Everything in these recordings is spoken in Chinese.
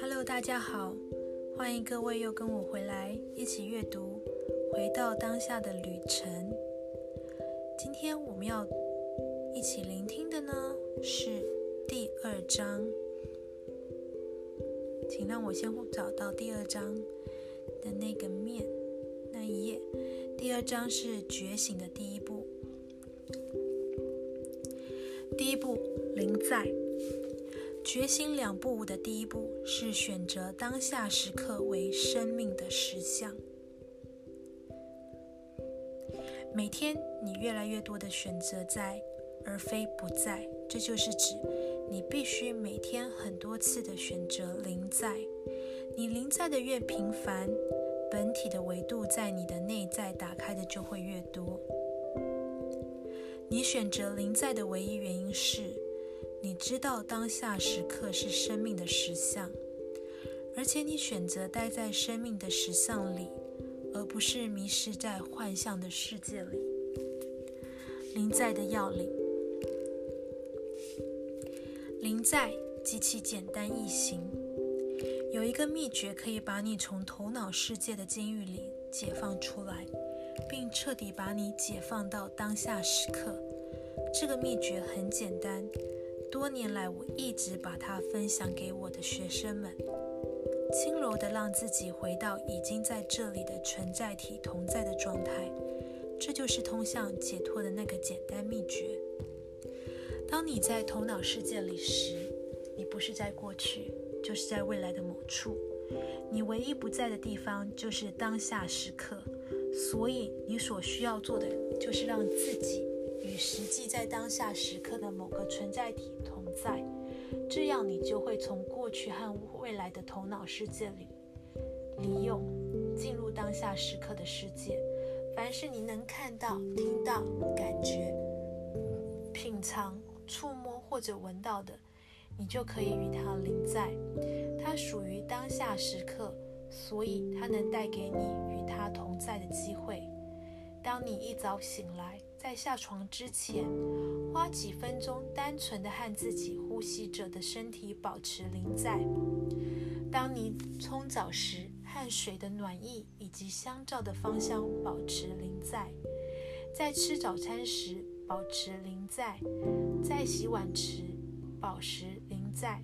Hello，大家好，欢迎各位又跟我回来一起阅读《回到当下的旅程》。今天我们要一起聆听的呢是第二章，请让我先找到第二章的那个面那一页。第二章是觉醒的第一步。临在。觉醒两步舞的第一步是选择当下时刻为生命的实相。每天你越来越多的选择在，而非不在，这就是指你必须每天很多次的选择临在。你临在的越频繁。本体的维度在你的内在打开的就会越多。你选择临在的唯一原因是，你知道当下时刻是生命的实相，而且你选择待在生命的实相里，而不是迷失在幻象的世界里。临在的要领，临在极其简单易行。有一个秘诀可以把你从头脑世界的监狱里解放出来，并彻底把你解放到当下时刻。这个秘诀很简单，多年来我一直把它分享给我的学生们。轻柔地让自己回到已经在这里的存在体同在的状态，这就是通向解脱的那个简单秘诀。当你在头脑世界里时，你不是在过去。就是在未来的某处，你唯一不在的地方就是当下时刻，所以你所需要做的就是让自己与实际在当下时刻的某个存在体同在，这样你就会从过去和未来的头脑世界里利用进入当下时刻的世界。凡是你能看到、听到、感觉、品尝、触摸或者闻到的。你就可以与它临在，它属于当下时刻，所以它能带给你与它同在的机会。当你一早醒来，在下床之前，花几分钟单纯的和自己呼吸着的身体保持临在；当你冲澡时，汗水的暖意以及香皂的芳香保持临在；在吃早餐时保持临在；在洗碗时保持。在，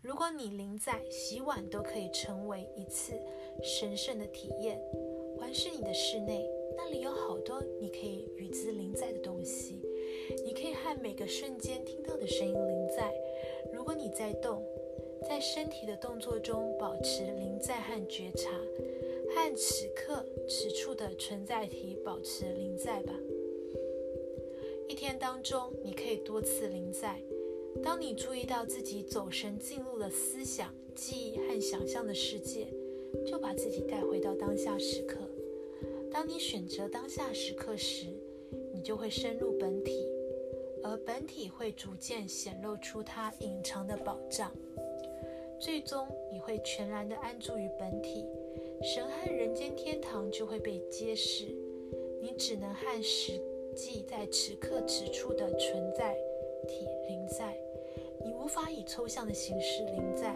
如果你临在洗碗都可以成为一次神圣的体验。环视你的室内，那里有好多你可以与之临在的东西。你可以和每个瞬间听到的声音临在。如果你在动，在身体的动作中保持临在和觉察，和此刻此处的存在体保持临在吧。一天当中，你可以多次临在。当你注意到自己走神进入了思想、记忆和想象的世界，就把自己带回到当下时刻。当你选择当下时刻时，你就会深入本体，而本体会逐渐显露出它隐藏的宝藏。最终，你会全然的安住于本体，神和人间天堂就会被揭示。你只能和实际在此刻此处的存在体临在。你无法以抽象的形式临在，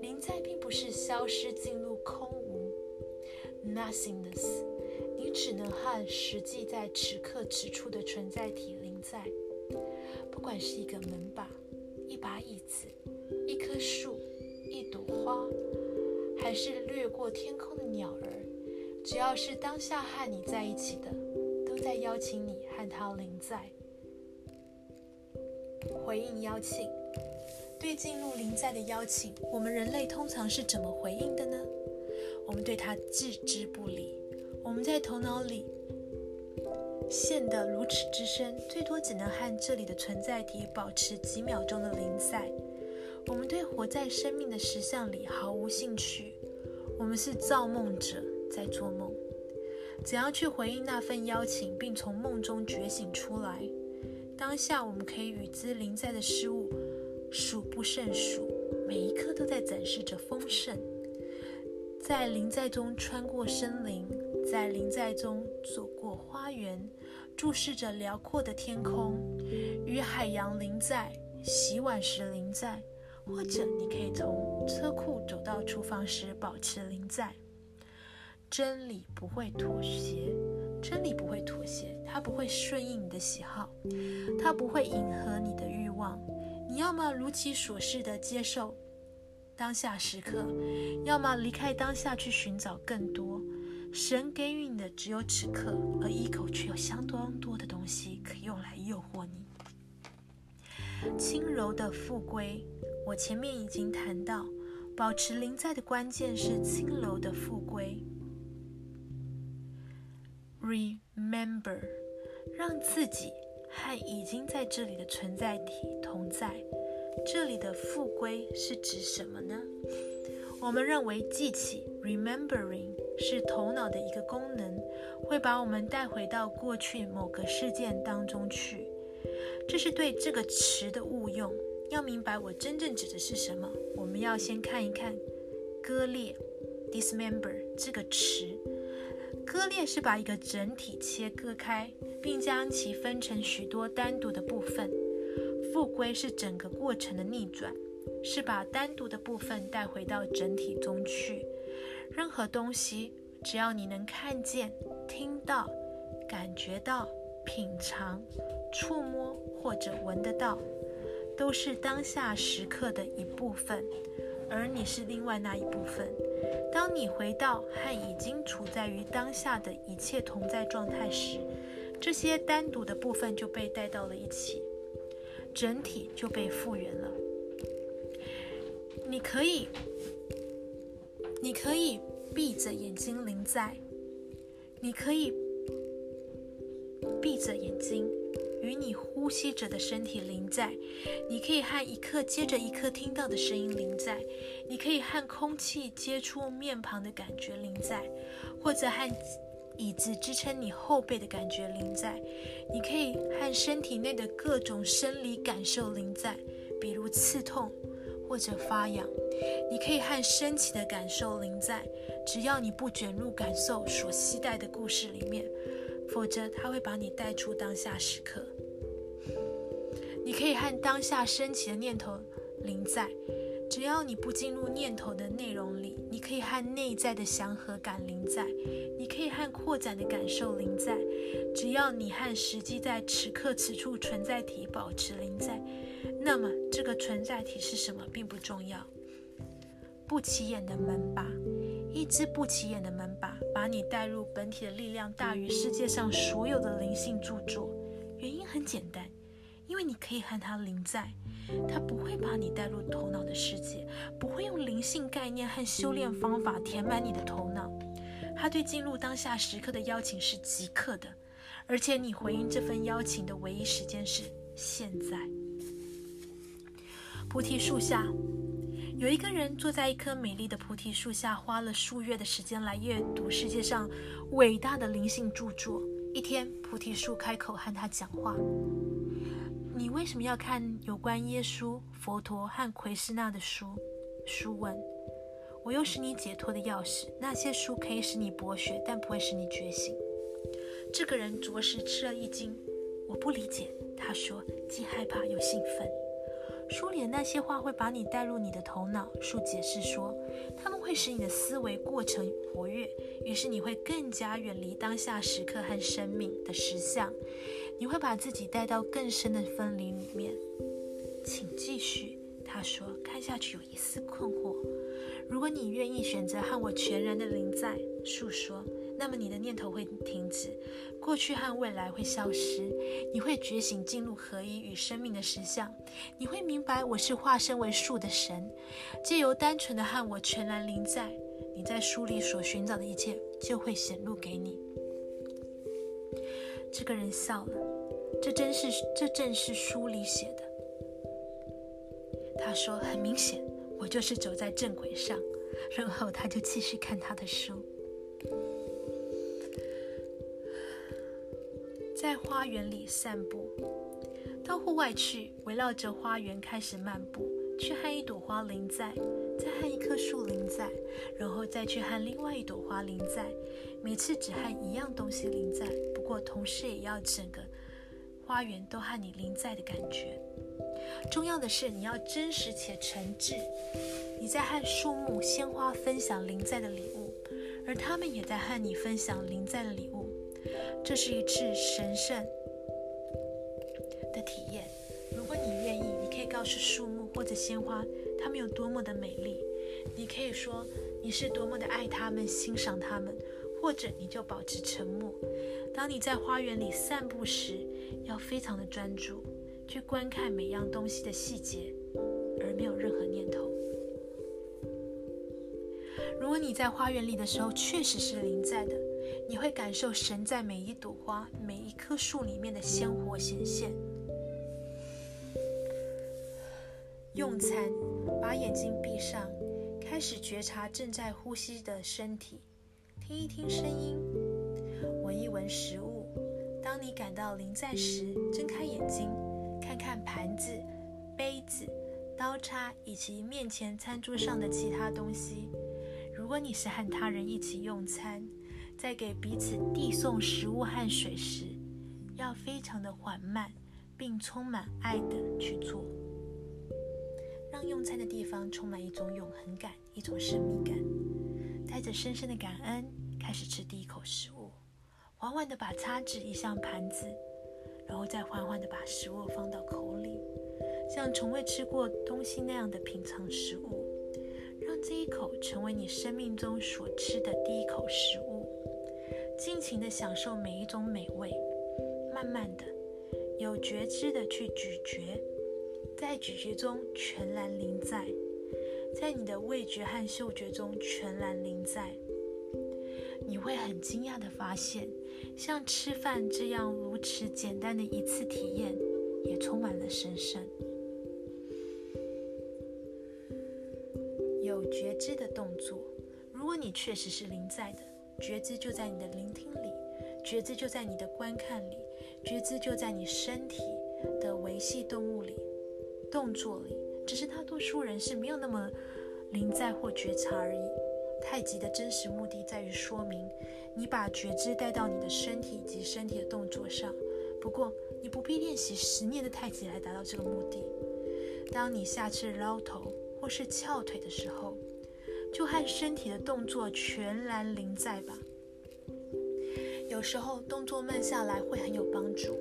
临在并不是消失进入空无 （nothingness），只能和实际在此刻此处的存在体临在。不管是一个门把、一把椅子、一棵树、一朵花，还是掠过天空的鸟儿，只要是当下和你在一起的，都在邀请你和它临在。回应邀请。对进入临在的邀请，我们人类通常是怎么回应的呢？我们对它置之不理。我们在头脑里陷得如此之深，最多只能和这里的存在体保持几秒钟的临在。我们对活在生命的实相里毫无兴趣。我们是造梦者在做梦。怎样去回应那份邀请，并从梦中觉醒出来？当下我们可以与之临在的事物。数不胜数，每一刻都在展示着丰盛。在林在中穿过森林，在林在中走过花园，注视着辽阔的天空，与海洋临在，洗碗时临在，或者你可以从车库走到厨房时保持临在。真理不会妥协，真理不会妥协，它不会顺应你的喜好，它不会迎合你的欲望。你要么如其所示的接受当下时刻，要么离开当下去寻找更多。神给予你的只有此刻，而一口却有相当多的东西可用来诱惑你。轻柔的复归，我前面已经谈到，保持临在的关键是轻柔的复归。Remember，让自己和已经在这里的存在体同在。这里的复归是指什么呢？我们认为记起 （remembering） 是头脑的一个功能，会把我们带回到过去某个事件当中去。这是对这个词的误用。要明白我真正指的是什么，我们要先看一看“割裂 ”（dismember） 这个词。割裂是把一个整体切割开，并将其分成许多单独的部分。复归是整个过程的逆转，是把单独的部分带回到整体中去。任何东西，只要你能看见、听到、感觉到、品尝、触摸或者闻得到，都是当下时刻的一部分，而你是另外那一部分。当你回到和已经处在于当下的一切同在状态时，这些单独的部分就被带到了一起，整体就被复原了。你可以，你可以闭着眼睛临在，你可以闭着眼睛。与你呼吸着的身体临在，你可以和一刻接着一刻听到的声音临在，你可以和空气接触面庞的感觉临在，或者和椅子支撑你后背的感觉临在，你可以和身体内的各种生理感受临在，比如刺痛或者发痒，你可以和升起的感受临在，只要你不卷入感受所期待的故事里面。否则，他会把你带出当下时刻。你可以和当下升起的念头临在，只要你不进入念头的内容里；你可以和内在的祥和感临在，你可以和扩展的感受临在，只要你和实际在此刻此处存在体保持临在。那么，这个存在体是什么并不重要。不起眼的门把。一只不起眼的门把，把你带入本体的力量大于世界上所有的灵性著作。原因很简单，因为你可以和它临在，它不会把你带入头脑的世界，不会用灵性概念和修炼方法填满你的头脑。它对进入当下时刻的邀请是即刻的，而且你回应这份邀请的唯一时间是现在。菩提树下。有一个人坐在一棵美丽的菩提树下，花了数月的时间来阅读世界上伟大的灵性著作。一天，菩提树开口和他讲话：“你为什么要看有关耶稣、佛陀和奎师那的书？”书问：“我又是你解脱的钥匙。那些书可以使你博学，但不会使你觉醒。”这个人着实吃了一惊。我不理解，他说，既害怕又兴奋。书里的那些话会把你带入你的头脑。树解释说，他们会使你的思维过程活跃，于是你会更加远离当下时刻和生命的实相。你会把自己带到更深的分离里面。请继续，他说，看下去有一丝困惑。如果你愿意选择和我全然的临在，树说。那么你的念头会停止，过去和未来会消失，你会觉醒进入合一与生命的实相，你会明白我是化身为树的神，借由单纯的和我全然临在，你在书里所寻找的一切就会显露给你。这个人笑了，这真是这正是书里写的。他说：“很明显，我就是走在正轨上。”然后他就继续看他的书。在花园里散步，到户外去，围绕着花园开始漫步，去和一朵花临在，再和一棵树临在，然后再去和另外一朵花临在。每次只和一样东西临在，不过同时也要整个花园都和你临在的感觉。重要的是，你要真实且诚挚。你在和树木、鲜花分享临在的礼物，而他们也在和你分享临在的礼物。这是一次神圣的体验。如果你愿意，你可以告诉树木或者鲜花，它们有多么的美丽。你可以说你是多么的爱它们、欣赏它们，或者你就保持沉默。当你在花园里散步时，要非常的专注。去观看每样东西的细节，而没有任何念头。如果你在花园里的时候确实是临在的，你会感受神在每一朵花、每一棵树里面的鲜活显现。用餐，把眼睛闭上，开始觉察正在呼吸的身体，听一听声音，闻一闻食物。当你感到临在时，睁开眼睛。看看盘子、杯子、刀叉以及面前餐桌上的其他东西。如果你是和他人一起用餐，在给彼此递送食物和水时，要非常的缓慢，并充满爱的去做，让用餐的地方充满一种永恒感、一种神秘感。带着深深的感恩，开始吃第一口食物，缓缓的把叉子移向盘子。然后再缓缓的把食物放到口里，像从未吃过东西那样的品尝食物，让这一口成为你生命中所吃的第一口食物，尽情地享受每一种美味，慢慢的、有觉知的去咀嚼，在咀嚼中全然临在，在你的味觉和嗅觉中全然临在。你会很惊讶地发现，像吃饭这样如此简单的一次体验，也充满了神圣。有觉知的动作，如果你确实是临在的，觉知就在你的聆听里，觉知就在你的观看里，觉知就在你身体的维系动物里、动作里。只是大多数人是没有那么临在或觉察而已。太极的真实目的在于说明，你把觉知带到你的身体以及身体的动作上。不过，你不必练习十年的太极来达到这个目的。当你下次捞头或是翘腿的时候，就和身体的动作全然临在吧。有时候动作慢下来会很有帮助。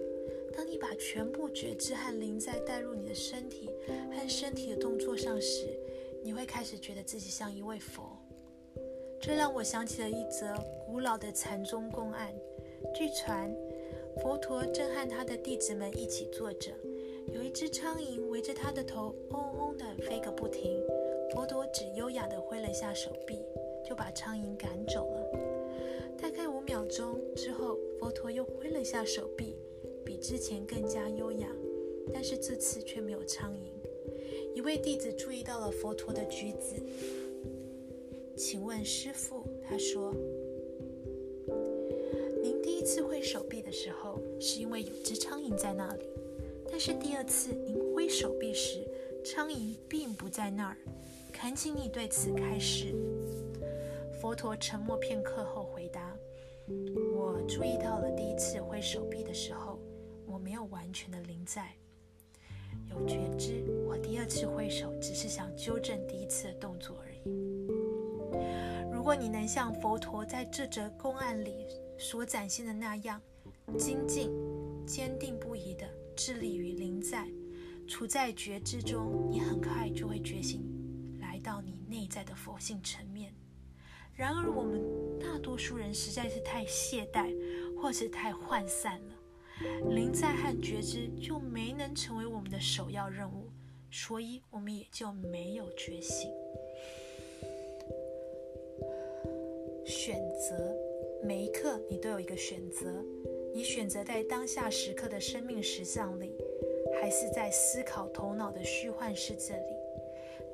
当你把全部觉知和临在带入你的身体和身体的动作上时，你会开始觉得自己像一位佛。这让我想起了一则古老的禅宗公案。据传，佛陀正和他的弟子们一起坐着，有一只苍蝇围着他的头嗡嗡地飞个不停。佛陀只优雅地挥了一下手臂，就把苍蝇赶走了。大概五秒钟之后，佛陀又挥了一下手臂，比之前更加优雅，但是这次却没有苍蝇。一位弟子注意到了佛陀的举止。请问师傅，他说：“您第一次挥手臂的时候，是因为有只苍蝇在那里；但是第二次您挥手臂时，苍蝇并不在那儿。恳请你对此开示。”佛陀沉默片刻后回答：“我注意到了，第一次挥手臂的时候，我没有完全的临在，有觉知。我第二次挥手，只是想纠正第一次的动作而已。”如果你能像佛陀在这则公案里所展现的那样，精进、坚定不移地致力于临在，处在觉知中，你很快就会觉醒，到你内在的佛性层面。然而，我们大多数人实在是太懈怠，或是太涣散了，临在和觉知就没能成为我们的首要任务，所以我们也就没有觉醒。选择每一刻，你都有一个选择。你选择在当下时刻的生命实相里，还是在思考头脑的虚幻世界里？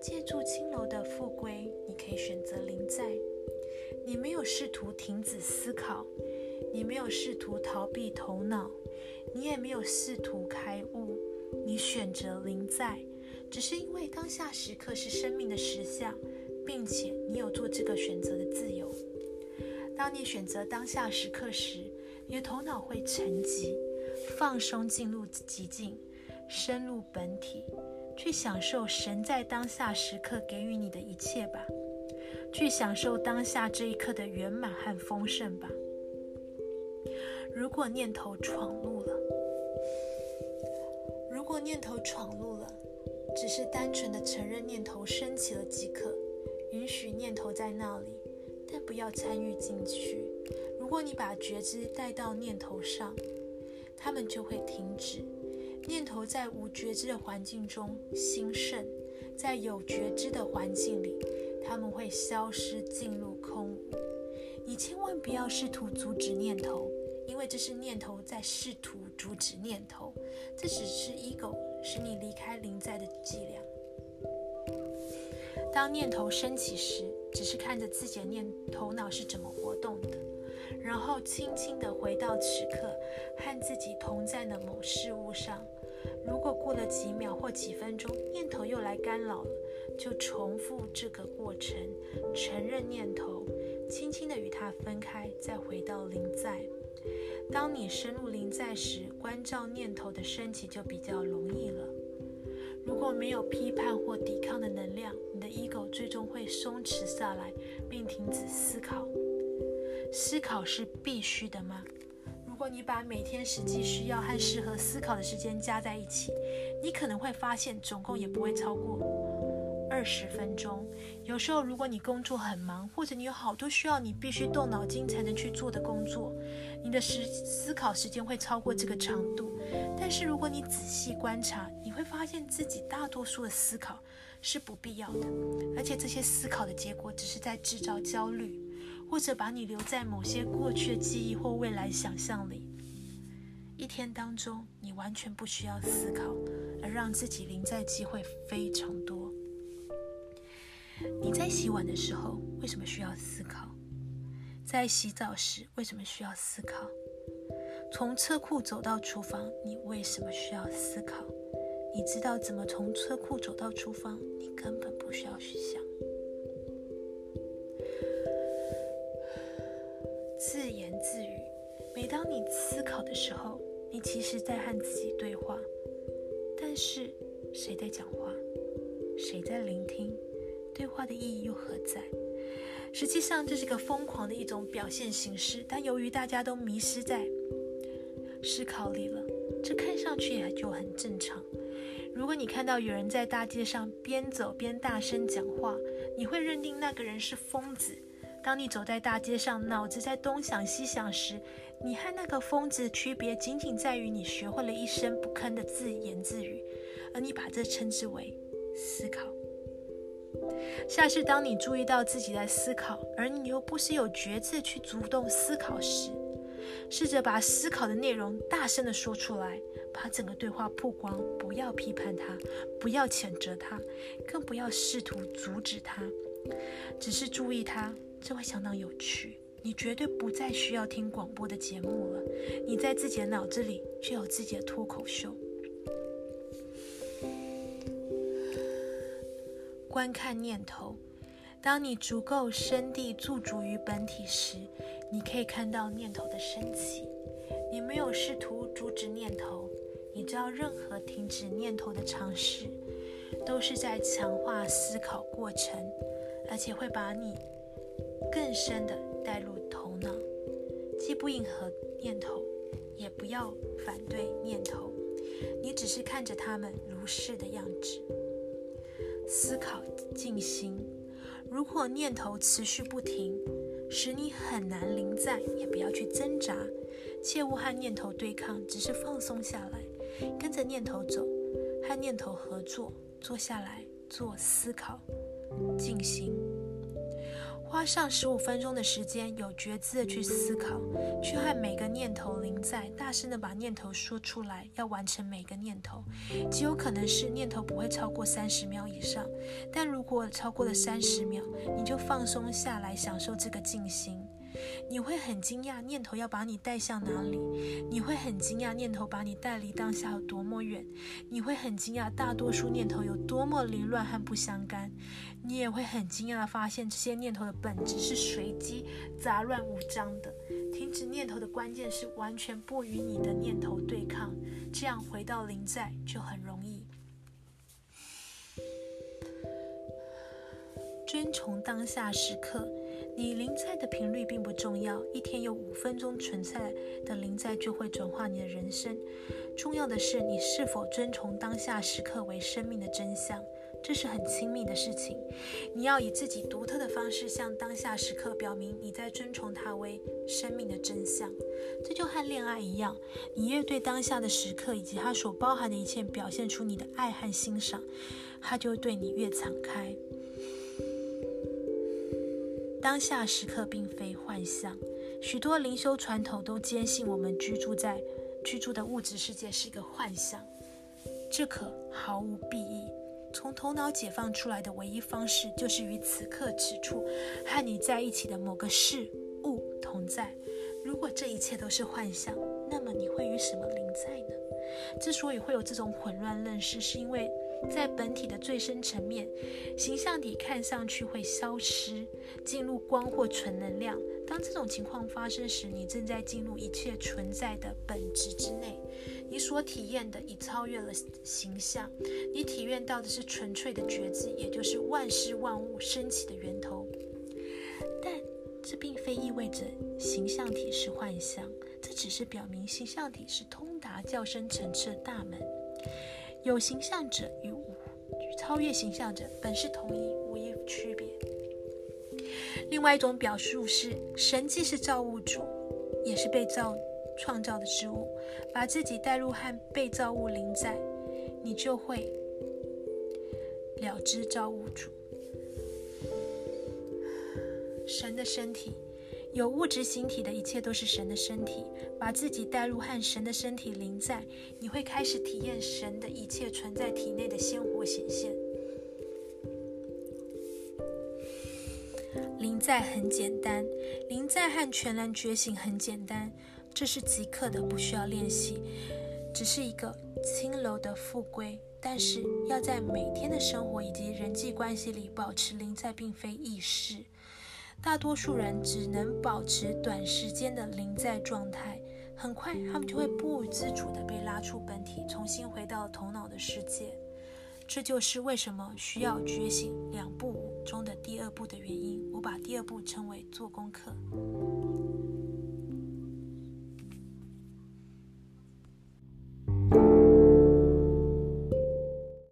借助青楼的复归，你可以选择临在。你没有试图停止思考，你没有试图逃避头脑，你也没有试图开悟。你选择临在，只是因为当下时刻是生命的实相，并且你有做这个选择的自由。当你选择当下时刻时，你的头脑会沉寂、放松，进入极境，深入本体，去享受神在当下时刻给予你的一切吧，去享受当下这一刻的圆满和丰盛吧。如果念头闯入了，如果念头闯入了，只是单纯的承认念头升起了即可，允许念头在那里。但不要参与进去。如果你把觉知带到念头上，它们就会停止。念头在无觉知的环境中兴盛，在有觉知的环境里，它们会消失，进入空。你千万不要试图阻止念头，因为这是念头在试图阻止念头。这只是 ego 使你离开临在的伎俩。当念头升起时，只是看着自己的念头脑是怎么活动的，然后轻轻地回到此刻，和自己同在的某事物上。如果过了几秒或几分钟，念头又来干扰了，就重复这个过程，承认念头，轻轻地与它分开，再回到临在。当你深入临在时，关照念头的升起就比较容易了。如果没有批判或抵抗的能量，你的 ego 最终会松弛下来，并停止思考。思考是必须的吗？你把每天实际需要和适合思考的时间加在一起，你可能会发现总共也不会超过二十分钟。有时候，如果你工作很忙，或者你有好多需要你必须动脑筋才能去做的工作，你的时思考时间会超过这个长度。但是如果你仔细观察，你会发现自己大多数的思考是不必要的，而且这些思考的结果只是在制造焦虑，或者把你留在某些过去的记忆或未来想象里。一天当中，你完全不需要思考，而让自己临在机会非常多。你在洗碗的时候为什么需要思考？在洗澡时为什么需要思考？从车库走到厨房，你为什么需要思考？你知道怎么从车库走到厨房，你根本不需要去想。当你思考的时候，你其实在和自己对话。但是，谁在讲话？谁在聆听？对话的意义又何在？实际上，这是个疯狂的一种表现形式。但由于大家都迷失在。思考里了，这看上去也就很正常。如果你看到有人在大街上边走边大声讲话，你会认定那个人是疯子。当你走在大街上，脑子在东想西想时，你和那个疯子的区别仅仅在于你学会了一声不吭的自言自语，而你把这称之为思考。下次当你注意到自己在思考，而你又不是有觉知去主动思考时，试着把思考的内容大声地说出来，把整个对话曝光。不要批判他，不要谴责他，更不要试图阻止他，只是注意他，这会相当有趣。你绝对不再需要听广播的节目了，你在自己的脑子里就有自己的脱口秀。观看念头。当你足够深地驻足于本体时，你可以看到念头的升起。你没有试图阻止念头，你知道任何停止念头的尝试，都是在强化思考过程，而且会把你更深的带入头脑。既不迎合念头，也不要反对念头，你只是看着他们如是的样子，思考静心。如果念头持续不停，使你很难临在，也不要去挣扎，切勿和念头对抗，只是放松下来，跟着念头走，和念头合作，坐下来做思考，静心。花上十五分钟的时间，有觉知的去思考，去和每个念头临在，大声的把念头说出来。要完成每个念头，极有可能是念头不会超过三十秒以上。但如果超过了三十秒，你就放松下来，享受这个静心。你会很惊讶念头要把你带向哪里，你会很惊讶念头把你带离当下有多么远，你会很惊讶大多数念头有多么凌乱和不相干，你也会很惊讶的发现这些念头的本质是随机、杂乱无章的。停止念头的关键是完全不与你的念头对抗，这样回到临在就很容易。遵从当下时刻，你临在的频率并不重要。一天有五分钟存在的临在就会转化你的人生。重要的是你是否遵从当下时刻为生命的真相，这是很亲密的事情。你要以自己独特的方式向当下时刻表明你在遵从它为生命的真相。这就和恋爱一样，你越对当下的时刻以及它所包含的一切表现出你的爱和欣赏，它就对你越敞开。当下时刻并非幻象，许多灵修传统都坚信我们居住在居住的物质世界是一个幻象，这可毫无裨益。从头脑解放出来的唯一方式，就是与此刻此处和你在一起的某个事物同在。如果这一切都是幻象，那么你会与什么灵在呢？之所以会有这种混乱认识，是因为。在本体的最深层面，形象体看上去会消失，进入光或纯能量。当这种情况发生时，你正在进入一切存在的本质之内。你所体验的已超越了形象，你体验到的是纯粹的觉知，也就是万事万物升起的源头。但这并非意味着形象体是幻象，这只是表明形象体是通达较深层次的大门。有形象者与无超越形象者本是同一，无一区别。另外一种表述是，神既是造物主，也是被造创造的之物。把自己带入和被造物临在，你就会了知造物主。神的身体。有物质形体的一切都是神的身体，把自己带入和神的身体临在，你会开始体验神的一切存在体内的鲜活显现。临在很简单，临在和全然觉醒很简单，这是即刻的，不需要练习，只是一个轻柔的复归。但是要在每天的生活以及人际关系里保持临在，并非易事。大多数人只能保持短时间的临在状态，很快他们就会不自主地被拉出本体，重新回到头脑的世界。这就是为什么需要觉醒两步中的第二步的原因。我把第二步称为做功课。